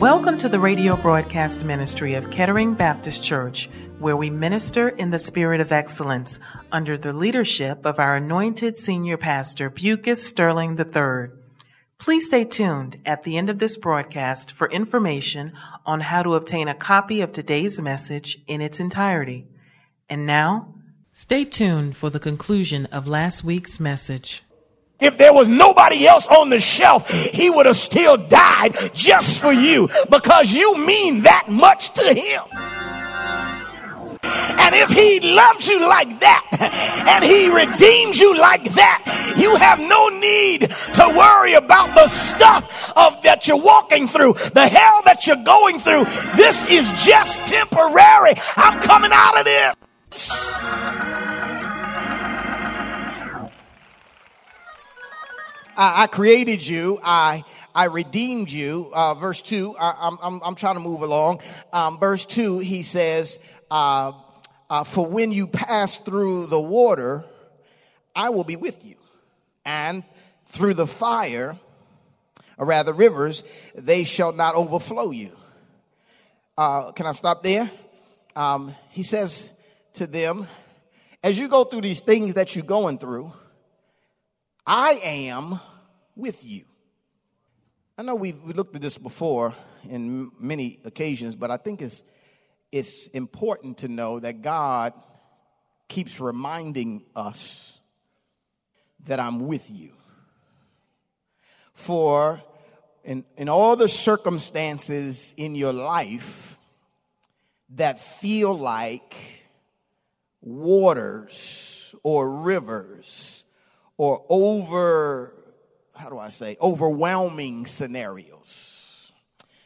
Welcome to the radio broadcast ministry of Kettering Baptist Church, where we minister in the spirit of excellence under the leadership of our anointed senior pastor, Bucus Sterling III. Please stay tuned at the end of this broadcast for information on how to obtain a copy of today's message in its entirety. And now, stay tuned for the conclusion of last week's message. If there was nobody else on the shelf, he would have still died just for you because you mean that much to him. And if he loves you like that and he redeems you like that, you have no need to worry about the stuff of that you're walking through, the hell that you're going through. This is just temporary. I'm coming out of this. I, I created you. I I redeemed you. Uh, verse two. I, am I'm, I'm trying to move along. Um, verse two. He says, uh, uh, "For when you pass through the water, I will be with you, and through the fire, or rather rivers, they shall not overflow you." Uh, can I stop there? Um, he says to them, "As you go through these things that you're going through." I am with you. I know we've we looked at this before in many occasions, but I think it's, it's important to know that God keeps reminding us that I'm with you. For in, in all the circumstances in your life that feel like waters or rivers or over how do I say, overwhelming scenarios,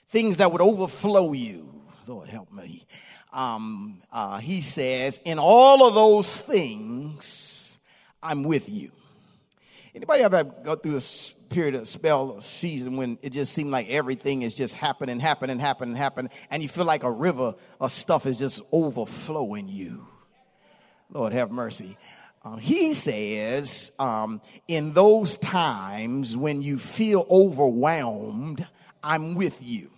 things that would overflow you. Lord help me. Um, uh, he says, in all of those things, I'm with you. Anybody ever go through a period of spell or season when it just seemed like everything is just happening, happening, happening, happening, and you feel like a river of stuff is just overflowing you? Lord have mercy. Uh, he says, um, in those times when you feel overwhelmed, I'm with you.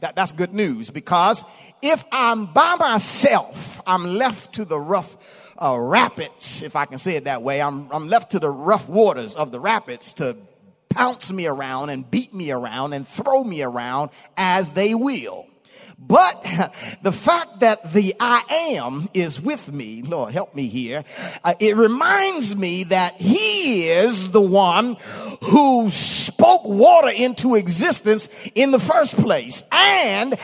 That, that's good news because if I'm by myself, I'm left to the rough uh, rapids, if I can say it that way. I'm, I'm left to the rough waters of the rapids to pounce me around and beat me around and throw me around as they will. But the fact that the I am is with me, Lord, help me here. Uh, it reminds me that He is the one who spoke water into existence in the first place. And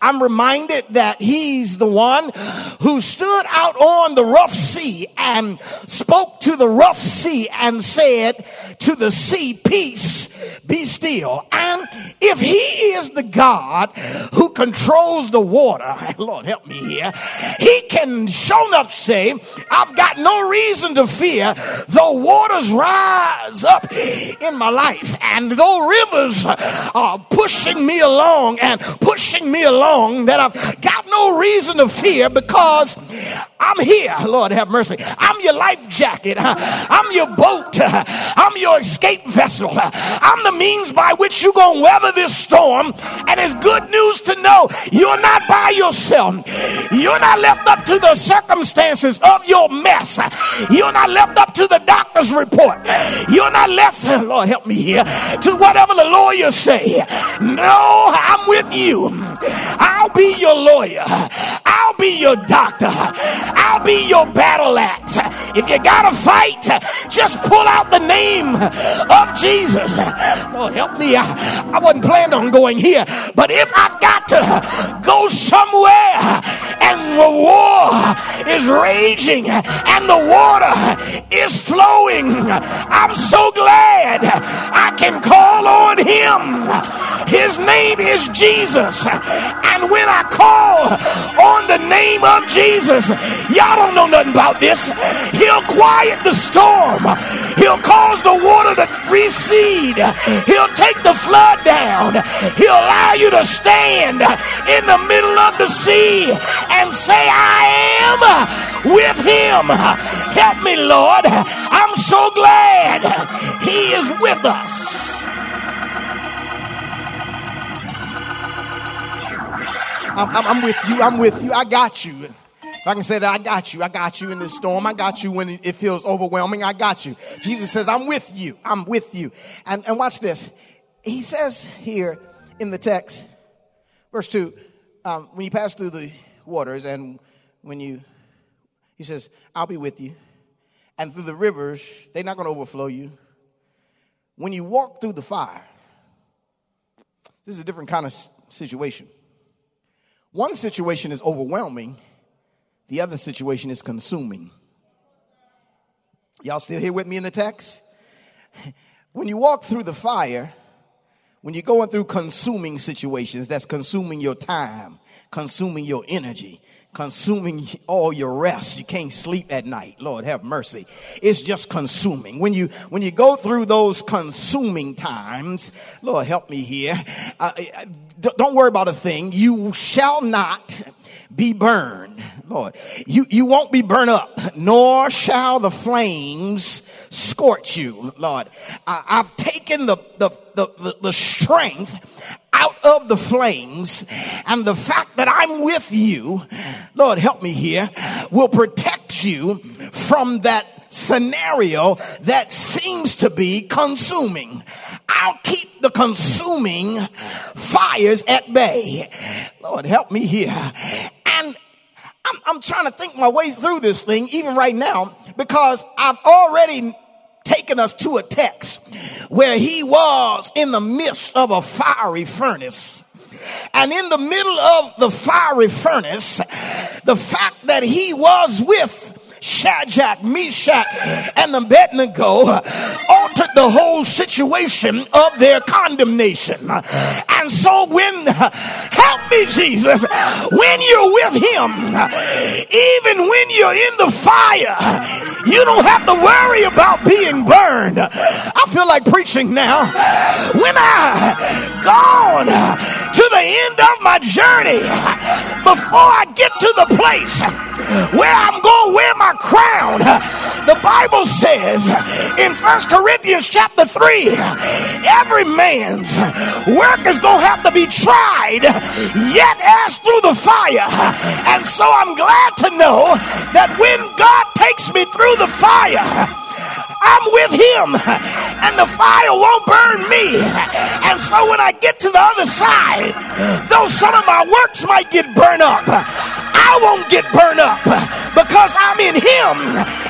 I'm reminded that He's the one who stood out on the rough sea and spoke to the rough sea and said to the sea, peace, be still. And if He is the God who controls controls the water, Lord help me here, he can show enough say, I've got no reason to fear though waters rise up in my life and though rivers are pushing me along and pushing me along that I've got no reason to fear because I'm here, Lord have mercy. I'm your life jacket. I'm your boat. I'm your escape vessel. I'm the means by which you're going to weather this storm. And it's good news to know you're not by yourself. You're not left up to the circumstances of your mess. You're not left up to the doctor's report. You're not left, Lord help me here, to whatever the lawyers say. No, I'm with you. I'll be your lawyer. I'll be your doctor. I'll be your battle axe. If you got to fight, just pull out the name of Jesus. Lord, help me. I, I wasn't planning on going here, but if I've got to go somewhere and the war is raging and the water is flowing, I'm so glad I can call on him. His name is Jesus. And when I call on the name of Jesus, y'all don't know nothing about this. He'll quiet the storm. He'll cause the water to recede. He'll take the flood down. He'll allow you to stand in the middle of the sea and say, I am with him. Help me, Lord. I'm so glad he is with us. I'm, I'm, I'm, with you. I'm with you. I got you. If I can say that, I got you. I got you in the storm. I got you when it feels overwhelming. I got you. Jesus says, I'm with you. I'm with you. And, and watch this. He says here in the text, verse 2, um, when you pass through the waters and when you, he says, I'll be with you. And through the rivers, they're not going to overflow you. When you walk through the fire, this is a different kind of situation. One situation is overwhelming, the other situation is consuming. Y'all still here with me in the text? When you walk through the fire, when you're going through consuming situations, that's consuming your time, consuming your energy, consuming all your rest. You can't sleep at night. Lord have mercy. It's just consuming. When you, when you go through those consuming times, Lord help me here. Uh, uh don't worry about a thing. You shall not be burned. Lord, you, you won't be burned up, nor shall the flames scorch you, Lord. I, I've taken the, the, the, the strength out of the flames and the fact that I'm with you, Lord help me here, will protect you from that scenario that seems to be consuming. I'll keep the consuming fires at bay. Lord help me here. And I'm, I'm trying to think my way through this thing even right now because I've already taken us to a text where he was in the midst of a fiery furnace. And in the middle of the fiery furnace, the fact that he was with Shadrach, Meshach, and Abednego altered the whole situation of their condemnation. And so when, help me Jesus, when you're with him, even when you're in the fire, you don't have to worry about being burned. I feel like preaching now. When I gone to the end of my journey, before I get to the place where I'm going to wear my crown. The Bible says in First Corinthians chapter 3, every man's work is going to have to be tried, yet as through the fire. And so I'm glad to know that when God takes me through the fire, I'm with him and the fire won't burn me. And so when I get to the other side, though some of my works might get burned up, I won't get burned up because I'm in him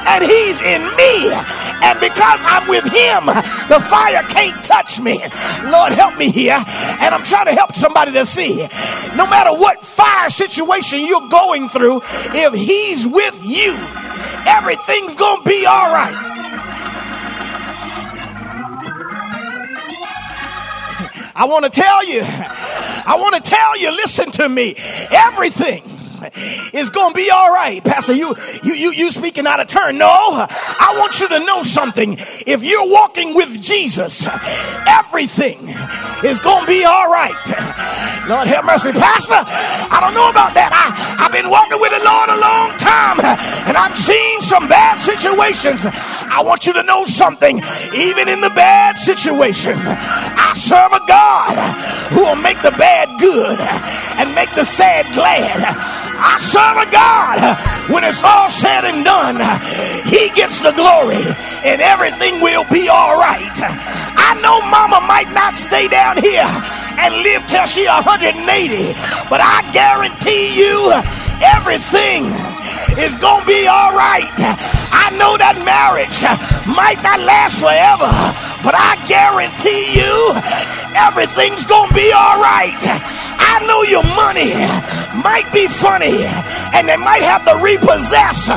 and he's in me. And because I'm with him, the fire can't touch me. Lord, help me here. And I'm trying to help somebody to see no matter what fire situation you're going through, if he's with you, everything's going to be all right. I want to tell you, I want to tell you, listen to me. Everything going to be all right. Pastor, you, you, you, you speaking out of turn. No, I want you to know something. If you're walking with Jesus, everything is to be all right. Lord have mercy. Pastor, I don't know about that. I, I've been walking with the Lord a long time and I've seen some bad situations. I want you to know something. Even in the bad situations, I serve a God who will make the bad good and make the sad glad. I serve a God. When it's all said and done, He gets the glory and everything will be all right. I know mama might not stay down here and live till she 180, but I guarantee you everything is going to be all right. I know that marriage might not last forever, but I guarantee you everything's gonna be all right. I know your money might be funny and they might have to repossess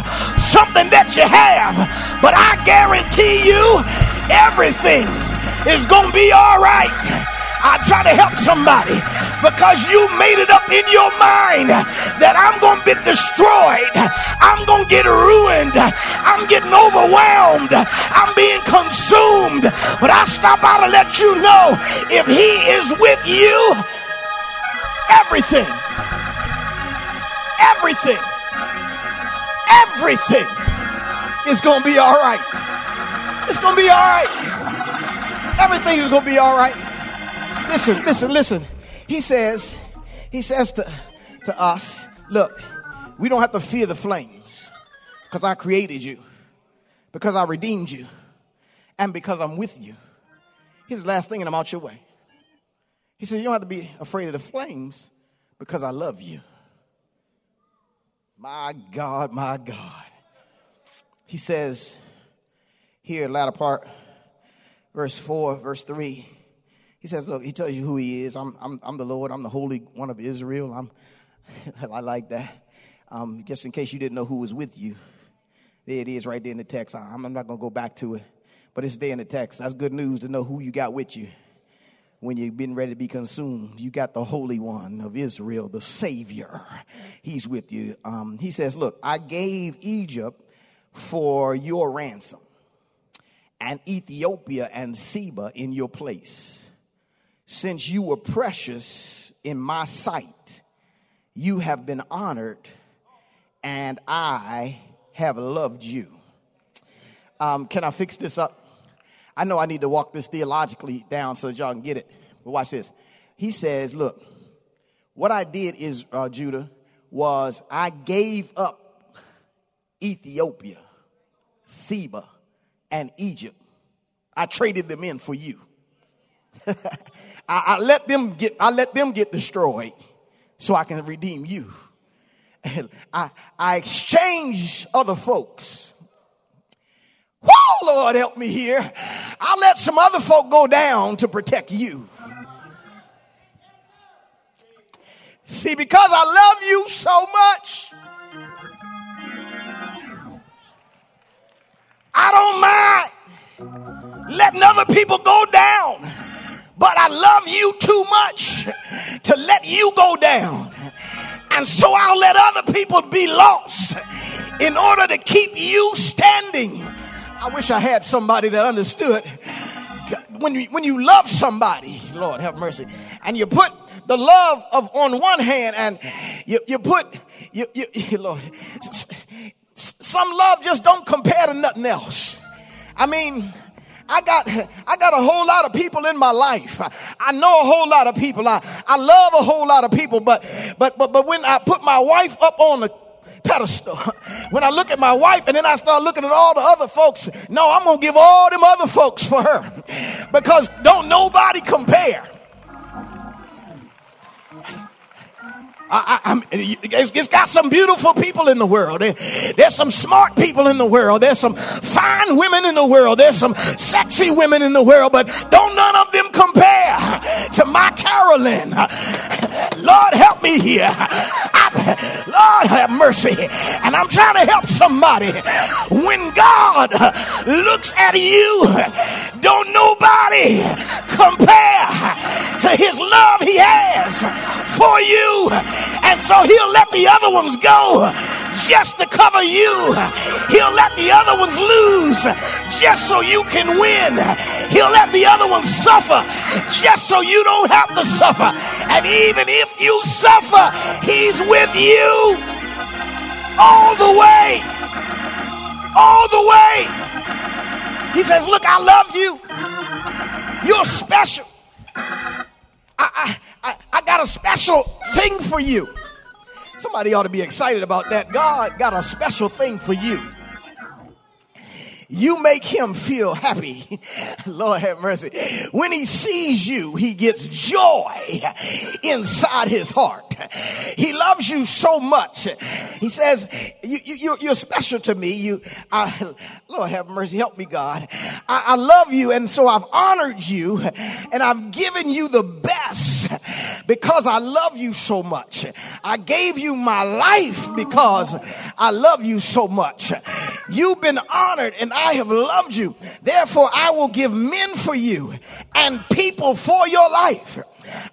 something that you have, but I guarantee you everything is gonna be all right. I try to help somebody because you made it up in your mind that I'm going to be destroyed. I'm going to get ruined. I'm getting overwhelmed. I'm being consumed. But I stop out to let you know if He is with you, everything, everything, everything is going to be all right. It's going to be all right. Everything is going to be all right. Listen, listen, listen. He says, he says to, to us, look, we don't have to fear the flames because I created you, because I redeemed you, and because I'm with you. Here's the last thing, and I'm out your way. He says, You don't have to be afraid of the flames because I love you. My God, my God. He says, here, latter part, verse 4, verse 3. He says, Look, he tells you who he is. I'm, I'm, I'm the Lord. I'm the Holy One of Israel. I'm, I like that. Um, just in case you didn't know who was with you, there it is right there in the text. I'm, I'm not going to go back to it, but it's there in the text. That's good news to know who you got with you when you've been ready to be consumed. You got the Holy One of Israel, the Savior. He's with you. Um, he says, Look, I gave Egypt for your ransom, and Ethiopia and Seba in your place since you were precious in my sight, you have been honored, and I have loved you. Um, can I fix this up? I know I need to walk this theologically down so that y'all can get it. But watch this. He says, Look, what I did is, uh, Judah, was I gave up Ethiopia, Seba, and Egypt. I traded them in for you. I, I, let them get I let them get destroyed so I can redeem you. And I, I exchange other folks. Whoa, Lord, help me here. I'll let some other folk go down to protect you. See, because I love you so much, I don't mind letting other people go down but I love you too much to let you go down. And so I'll let other people be lost in order to keep you standing. I wish I had somebody that understood. When you, when you love somebody, Lord have mercy, and you put the love of on one hand and you, you put, you, you, Lord, some love just don't compare to nothing else. I mean, I got, I got a whole lot of people in my life. I know a whole lot of people. I, I love a whole lot of people, but, but, but, but when I put my wife up on the pedestal, when I look at my wife and then I start looking at all the other folks, no, I'm going to give all them other folks for her because don't nobody compare. I, I, it's, it's got some beautiful people in the world. There's some smart people in the world. There's some fine women in the world. There's some sexy women in the world, but don't none of them compare to my Carolyn. Lord help me here. I, Lord have mercy. And I'm trying to help somebody. When God looks at you, don't nobody compare to his love he has for you. And so he'll let the other ones go just to cover you. He'll let the other ones lose just so you can win. He'll let the other ones suffer just so you don't have to suffer. And even if you suffer, he's with you all the way. All the way. He says, Look, I love you. You're special. I, I, I got a special thing for you. Somebody ought to be excited about that. God got a special thing for you. You make him feel happy. Lord have mercy. When he sees you, he gets joy inside his heart. He loves you so much. He says, you, you, you're special to me. You, I, Lord have mercy. Help me, God. I, I love you. And so I've honored you and I've given you the best because I love you so much. I gave you my life because I love you so much. You've been honored and I have loved you. Therefore, I will give men for you and people for your life.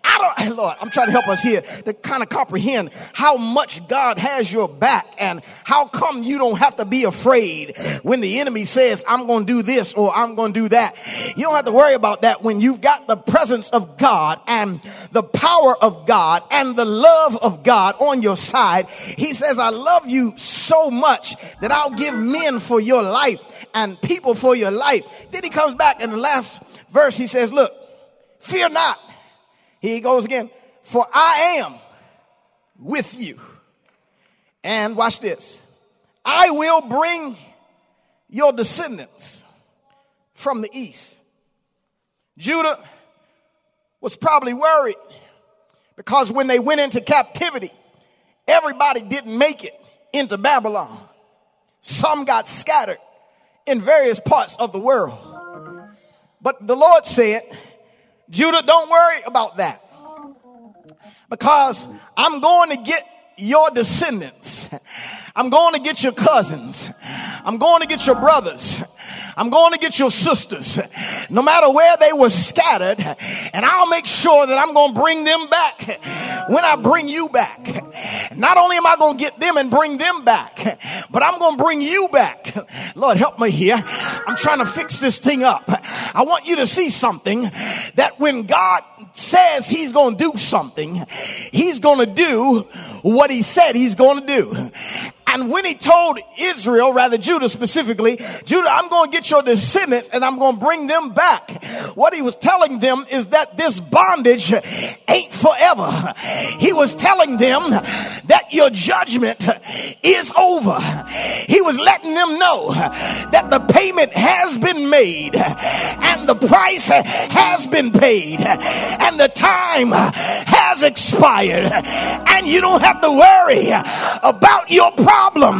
I don't, Lord, I'm trying to help us here to kind of comprehend how much God has your back and how come you don't have to be afraid when the enemy says, I'm going to do this or I'm going to do that. You don't have to worry about that when you've got the presence of God and the power of God and the love of God on your side. He says, I love you so much that I'll give men for your life and people for your life. Then he comes back in the last verse. He says, look, fear not. He goes again. For I am with you. And watch this. I will bring your descendants from the east. Judah was probably worried because when they went into captivity, everybody didn't make it into Babylon. Some got scattered in various parts of the world. But the Lord said, Judah, don't worry about that. Because I'm going to get your descendants. I'm going to get your cousins. I'm going to get your brothers. I'm going to get your sisters. No matter where they were scattered, and I'll make sure that I'm going to bring them back when I bring you back. Not only am I going to get them and bring them back, but I'm going to bring you back. Lord, help me here. I'm trying to fix this thing up. I want you to see something that when God says he's going to do something, he's going to do what he said he's going to do. And when he told Israel, rather Judah specifically, Judah, I'm going to get your descendants and I'm going to bring them back. What he was telling them is that this bondage ain't forever. He was telling them that your judgment is over. He was letting them know that the payment has been made and the price has been paid and the time has expired and you don't have to worry about your problem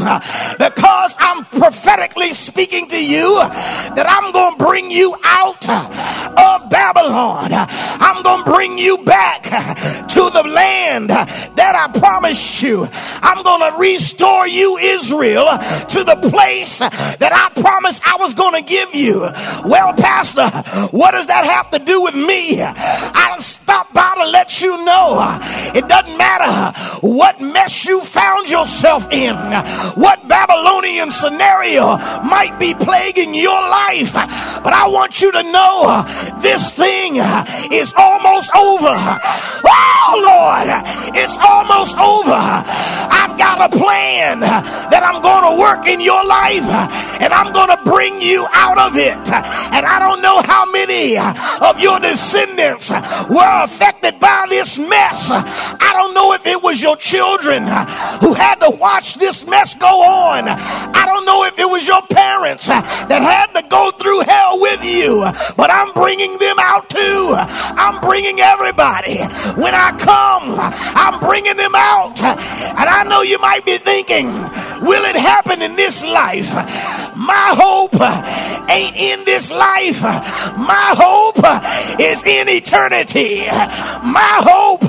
because I'm prophetically speaking to you that I'm going to bring you out of Babylon. I'm going to bring you back to the land that I promised you. I'm going to restore you, Israel, to the place that I promised I was going to give you. Well, Pastor, what does that have to do with me? I stopped by to let you know it doesn't matter what mess you found yourself in what Babylonian scenario might be plaguing your life. But I want you to know this thing is almost over. Oh, Lord, it's almost over. I've got a plan that I'm going to work in your life and I'm going to bring you out of it. And I don't know how many of your descendants were affected by this mess. I don't know if it was your children who had to watch this mess go on. I don't know if it was your parents that had to go through hell with you, but I'm bringing them out too. I'm bringing everybody. When I come, I'm bringing them out. And I know you might be thinking, will it happen in this life? My hope ain't in this life. My hope is in eternity. My hope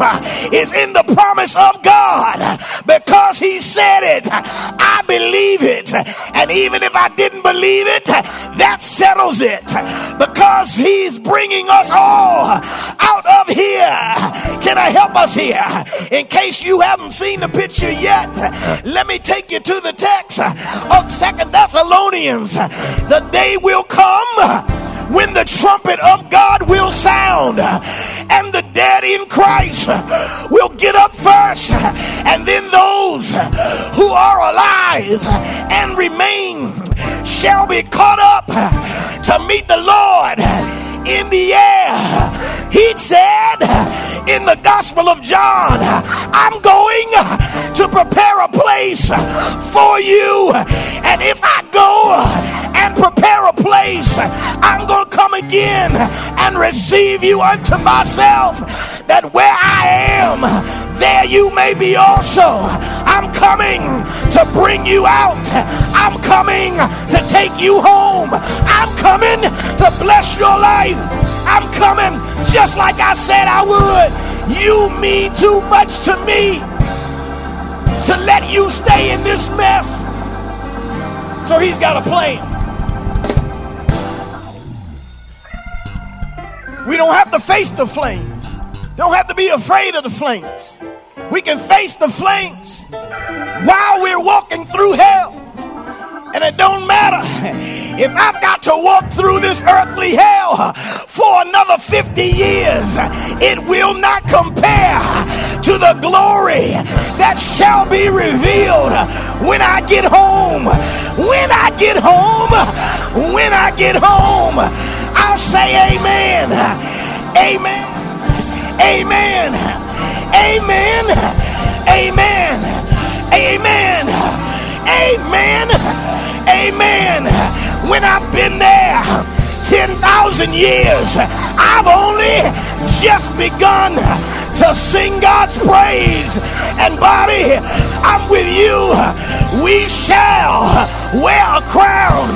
is in the promise of God because He said it. I believe it. And even if I didn't believe it, that settles it because he's bringing us all out of here. Can I help us here? In case you haven't seen the picture yet, let me take you to the text of Second Thessalonians. The day will come when the trumpet of God will sound and the dead in Christ will get up first and then those who are alive and remain shall be caught up to meet the Lord in the air. He said in the Gospel of John. I'm going to prepare a place for you. And if I go and prepare a place, I'm going to come again and receive you unto myself that where I am, there you may be also. I'm coming to bring you out. I'm coming to take you home. I'm coming to bless your life. I'm coming just like I said I would. You mean too much to me to let you stay in this mess. So he's got a plan. We don't have to face the flames. Don't have to be afraid of the flames. We can face the flames while we're walking through hell. And it don't matter if I've got to walk through this earthly hell for another 50 years, it will not compare to the glory that shall be revealed when I get home. When I get home, when I get home, I'll say amen. Amen. Amen. Amen. Amen. Amen. Amen. Amen. When I've been there 10,000 years, I've only just begun to sing God's praise. And Bobby, I'm with you. We shall wear a crown.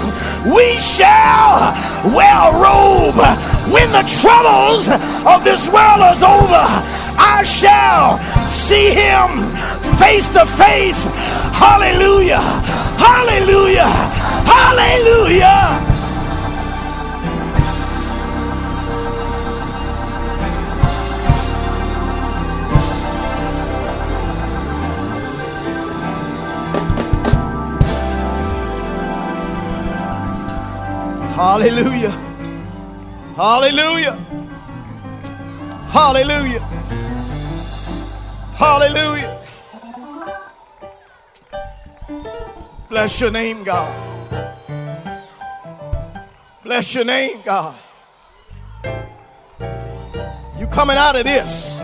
We shall wear a robe. When the troubles of this world is over, I shall see him face to face. Hallelujah. Hallelujah. Hallelujah. Hallelujah. Hallelujah. Hallelujah. Hallelujah. Bless your name, God. Bless your name, God. You coming out of this.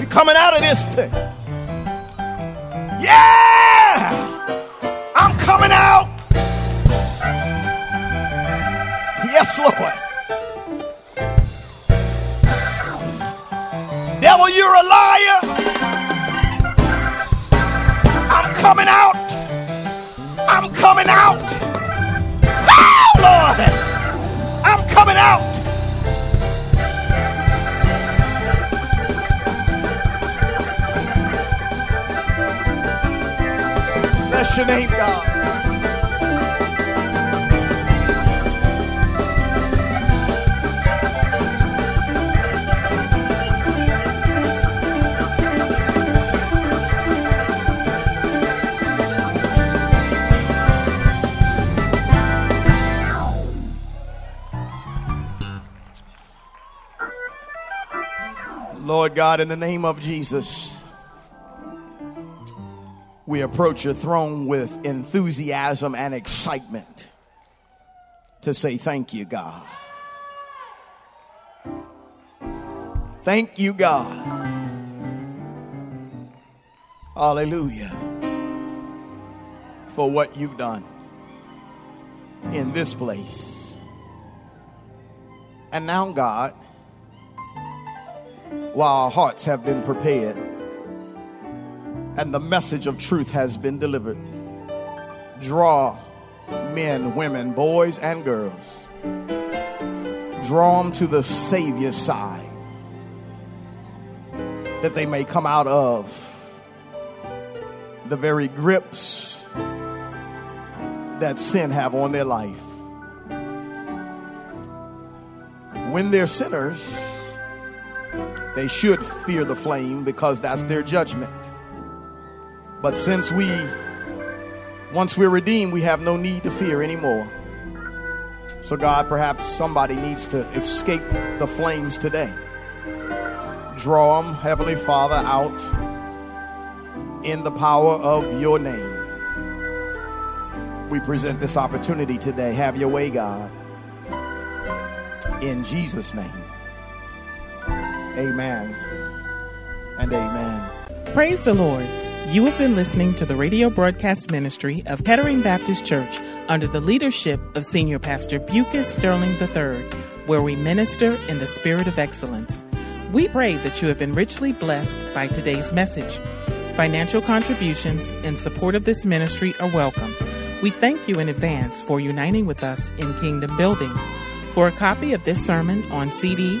You coming out of this thing. Yeah! Yes, Lord. Devil, you're a liar. I'm coming out. I'm coming out. Oh, Lord. I'm coming out. Bless your name, God. Lord God, in the name of Jesus, we approach your throne with enthusiasm and excitement to say thank you, God. Thank you, God. Hallelujah. For what you've done in this place. And now, God, while our hearts have been prepared and the message of truth has been delivered. Draw men, women, boys, and girls. Draw them to the Savior's side that they may come out of the very grips that sin have on their life. When they're sinners, they should fear the flame because that's their judgment. But since we, once we're redeemed, we have no need to fear anymore. So, God, perhaps somebody needs to escape the flames today. Draw them, Heavenly Father, out in the power of your name. We present this opportunity today. Have your way, God. In Jesus' name. Amen and amen. Praise the Lord. You have been listening to the radio broadcast ministry of Kettering Baptist Church under the leadership of Senior Pastor Bucus Sterling III, where we minister in the spirit of excellence. We pray that you have been richly blessed by today's message. Financial contributions in support of this ministry are welcome. We thank you in advance for uniting with us in kingdom building. For a copy of this sermon on CD